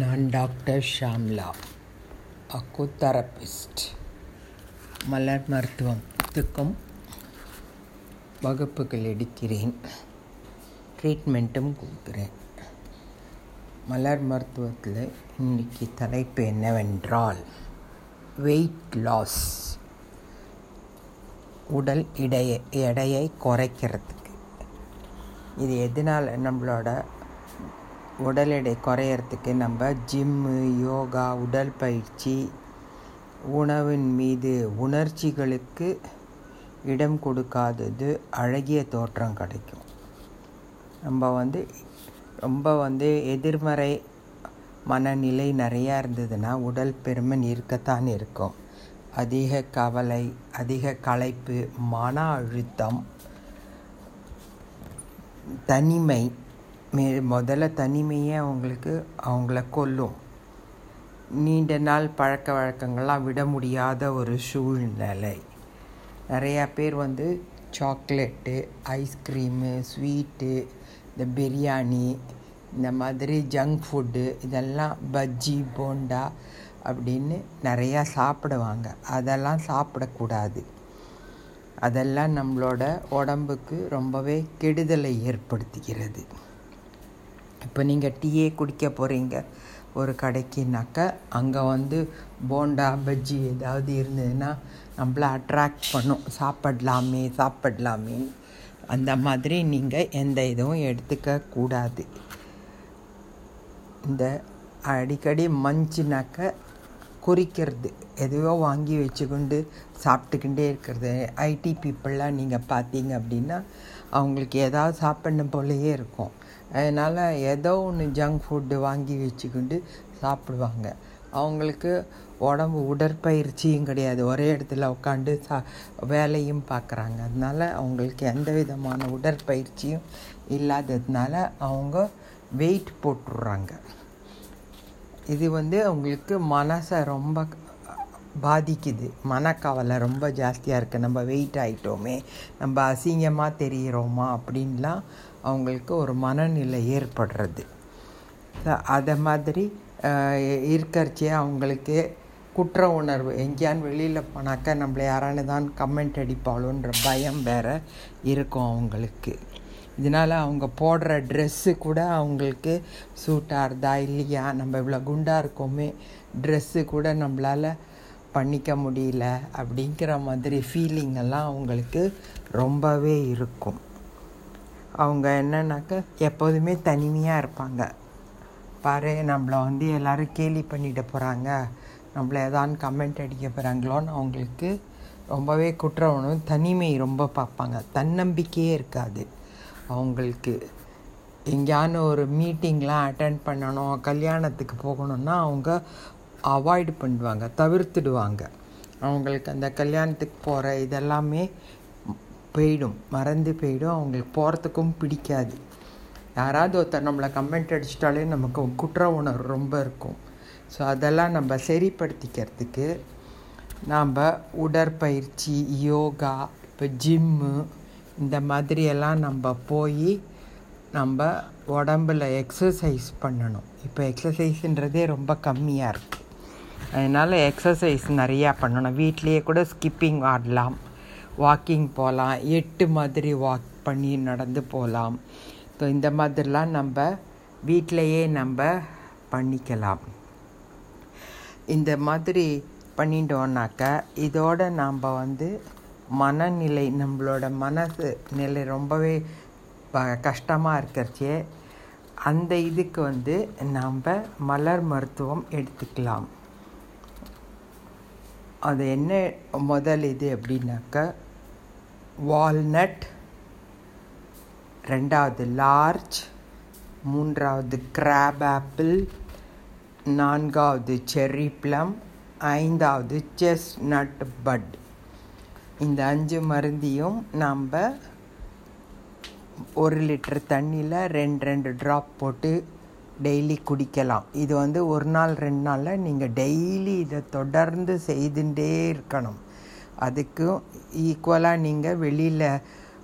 நான் டாக்டர் ஷாம்லா அக்கோதெரபிஸ்ட் மலர் மருத்துவத்துக்கும் வகுப்புகள் எடுக்கிறேன். ட்ரீட்மெண்ட்டும் கொடுக்குறேன். மலர் மருத்துவத்தில் இன்றைக்கி தலைப்பு என்னவென்றால் வெயிட் லாஸ் உடல் இடைய எடையை குறைக்கிறதுக்கு. இது எதனால் நம்மளோட உடல் எடை குறையறதுக்கு நம்ம ஜிம்மு யோகா உடல் பயிற்சி உணவின் மீது உணர்ச்சிகளுக்கு இடம் கொடுக்காதது அழகிய தோற்றம் கிடைக்கும். நம்ம வந்து ரொம்ப வந்து எதிர்மறை மனநிலை நிறையா இருந்ததுன்னா உடல் பெருமன் இருக்கத்தான் இருக்கும். அதிக கவலை அதிக களைப்பு மன அழுத்தம் தனிமை மே முதல்ல தனிமையே அவங்களுக்கு அவங்கள கொல்லும். நீண்ட நாள் பழக்க வழக்கங்கள்லாம் விட முடியாத ஒரு சூழ்நிலை. நிறையா பேர் வந்து சாக்லேட்டு ஐஸ்கிரீமு ஸ்வீட்டு இந்த பிரியாணி இந்த மாதிரி ஜங்க் ஃபுட்டு இதெல்லாம் பஜ்ஜி போண்டா அப்படின்னு நிறையா சாப்பிடுவாங்க. அதெல்லாம் சாப்பிடக்கூடாது. அதெல்லாம் நம்மளோட உடம்புக்கு ரொம்பவே கெடுதலை ஏற்படுத்துகிறது. இப்போ நீங்கள் டீயே குடிக்க போகிறீங்க ஒரு கடைக்குனாக்கா அங்கே வந்து போண்டா பஜ்ஜி ஏதாவது இருந்ததுன்னா நம்மளை அட்ராக்ட் பண்ணும். சாப்பிடலாமே சாப்பிடலாமே. அந்த மாதிரி நீங்கள் எந்த இதுவும் எடுத்துக்க கூடாது. இந்த அடிக்கடி மஞ்சுனாக்க குறிக்கிறது. எதையோ வாங்கி வச்சுக்கொண்டு சாப்பிட்டுக்கிட்டே இருக்கிறது. ஐடி பீப்புளெலாம் நீங்கள் பார்த்தீங்க அப்படின்னா அவங்களுக்கு ஏதாவது சாப்பிடணும் போலையே இருக்கும். அதனால் ஏதோ ஒன்று ஜங்க் ஃபுட்டு வாங்கி வச்சுக்கிண்டு சாப்பிடுவாங்க. அவங்களுக்கு உடம்பு உடற்பயிற்சியும் கிடையாது. ஒரே இடத்துல உட்காந்து சா வேலையும் பார்க்குறாங்க. அதனால் அவங்களுக்கு எந்த விதமான உடற்பயிற்சியும் இல்லாததுனால அவங்க வெயிட் போட்டுடுறாங்க. இது வந்து அவங்களுக்கு மனசை ரொம்ப பாதிக்குது. மனக்கவலை ரொம்ப ஜாஸ்தியாக இருக்குது நம்ம வெயிட் ஆகிட்டோமே நம்ம அசிங்கமாக தெரிகிறோமா அப்படின்லாம் அவங்களுக்கு ஒரு மனநிலை ஏற்படுறது. அதை மாதிரி இருக்கிறச்சே அவங்களுக்கு குற்ற உணர்வு. எங்கேயான்னு வெளியில் போனாக்கா நம்மளை யாரானு தான் கமெண்ட் அடிப்பாளோன்ற பயம் வேற இருக்கும் அவங்களுக்கு. இதனால் அவங்க போடுற ட்ரெஸ்ஸு கூட அவங்களுக்கு சூட்டாக இருந்தா இல்லையா? நம்ம இவ்வளோ குண்டாக இருக்கோமே ட்ரெஸ்ஸு கூட நம்மளால் பண்ணிக்க முடியல அப்படிங்கிற மாதிரி ஃபீலிங் எல்லாம் அவங்களுக்கு ரொம்பவே இருக்கும். அவங்க என்னன்னாக்க எப்போதுமே தனிமையாக இருப்பாங்க. பாரு நம்மளை வந்து எல்லோரும் கேலி பண்ணிட போகிறாங்க நம்மளை ஏதாவது கமெண்ட் அடிக்க போகிறாங்களோன்னு அவங்களுக்கு ரொம்பவே குற்ற உணவு தனிமை ரொம்ப பார்ப்பாங்க. தன்னம்பிக்கையே இருக்காது. அவங்களுக்கு எங்கேயான ஒரு மீட்டிங்லாம் அட்டன் பண்ணணும் கல்யாணத்துக்கு போகணுன்னா அவங்க அவாய்டு பண்ணுவாங்க தவிர்த்துடுவாங்க. அவங்களுக்கு அந்த கல்யாணத்துக்கு போகிற இதெல்லாமே போயிடும் மறந்து போயிடும் அவங்களுக்கு போகிறதுக்கும் பிடிக்காது. யாராவது ஒருத்தர் நம்மளை கமெண்ட் அடிச்சிட்டாலே நமக்கு குற்ற உணர்வு ரொம்ப இருக்கும். ஸோ அதெல்லாம் நம்ம சரிப்படுத்திக்கிறதுக்கு நாம் உடற்பயிற்சி யோகா இப்போ ஜிம்மு இந்த மாதிரியெல்லாம் நம்ம போய் நம்ம உடம்பில் எக்ஸசைஸ் பண்ணணும். இப்போ எக்ஸசைஸுன்றதே ரொம்ப கம்மியாக இருக்குது அதனால் எக்ஸசைஸ் நிறையா பண்ணணும். வீட்லேயே கூட ஸ்கிப்பிங் ஆடலாம். வாக்கிங் போகலாம் எட்டு மாதிரி வாக் பண்ணி நடந்து போகலாம் ஸோ இந்த மாதிரிலாம் நம்ம வீட்டிலையே நம்ம பண்ணிக்கலாம். இந்த மாதிரி பண்ணிட்டோன்னாக்கா இதோட நாம் வந்து மனநிலை நம்மளோட மனசு நிலை ரொம்பவே கஷ்டமாக இருக்கிறச்சே அந்த இதுக்கு வந்து நாம் மலர் மருத்துவம் எடுத்துக்கலாம். அது என்ன முதல் இது அப்படின்னாக்கா வால்நட் ரெண்டாவது லார்ஜ் மூன்றாவது கிராப் ஆப்பிள் நான்காவது செர்ரி ப்ளம் ஐந்தாவது செஸ் நட் பட் இந்த அஞ்சு மருந்தையும் நாம் ஒரு லிட்டர் தண்ணியில் ரெண்டு ரெண்டு ட்ராப் போட்டு டெய்லி குடிக்கலாம். இது வந்து ஒரு நாள் ரெண்டு நாளில் நீங்கள் டெய்லி இதை தொடர்ந்து செய்துட்டே இருக்கணும். அதுக்கும் ஈக்குவலாக நீங்கள் வெளியில்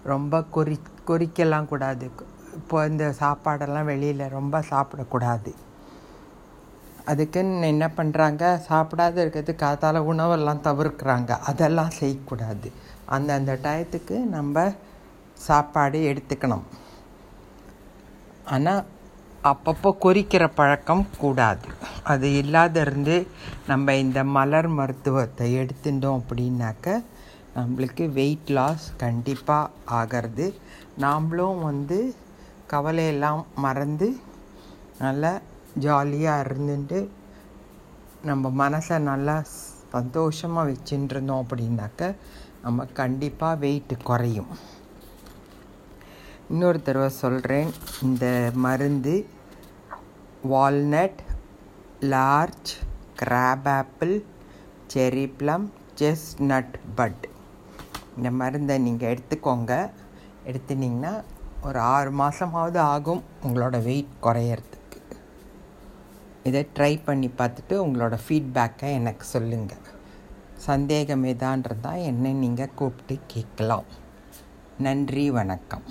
ரொம்ப கொறி கொறிக்கலாம் கூடாது. இப்போ இந்த சாப்பாடெல்லாம் வெளியில் ரொம்ப சாப்பிடக்கூடாது. அதுக்குன்னு என்ன பண்ணுறாங்க சாப்பிடாத இருக்கிறது காத்தால உணவெல்லாம் தவிர்க்கிறாங்க. அதெல்லாம் செய்யக்கூடாது. அந்தந்த டயத்துக்கு நம்ம சாப்பாடு எடுத்துக்கணும். ஆனால் அப்பப்போ கொறிக்கிற பழக்கம் கூடாது. அது இல்லாத இருந்து நம்ம இந்த மலர் மருத்துவத்தை எடுத்துட்டோம் அப்படின்னாக்க நம்மளுக்கு வெயிட் லாஸ் கண்டிப்பாக ஆகிறது. நாம்ளும் வந்து கவலையெல்லாம் மறந்து நல்லா ஜாலியாக இருந்துட்டு நம்ம மனசை நல்லா சந்தோஷமாக வச்சுட்டு இருந்தோம் அப்படின்னாக்க நம்ம கண்டிப்பாக வெயிட் குறையும். இன்னொரு தடவை சொல்கிறேன் இந்த மருந்து walnut larch crab apple cherry plum chestnut bud இந்த மருந்தை நீங்கள் எடுத்துக்கோங்க. எடுத்துனீங்கன்னா ஒரு ஆறு மாதமாவது ஆகும் உங்களோட வெயிட் குறையறதுக்கு. இதை ட்ரை பண்ணி பார்த்துட்டு உங்களோட ஃபீட்பேக்கை எனக்கு சொல்லுங்கள் சந்தேகம் எதான்றதா என்னை நீங்கள் கூப்பிட்டு கேட்கலாம். நன்றி வணக்கம்.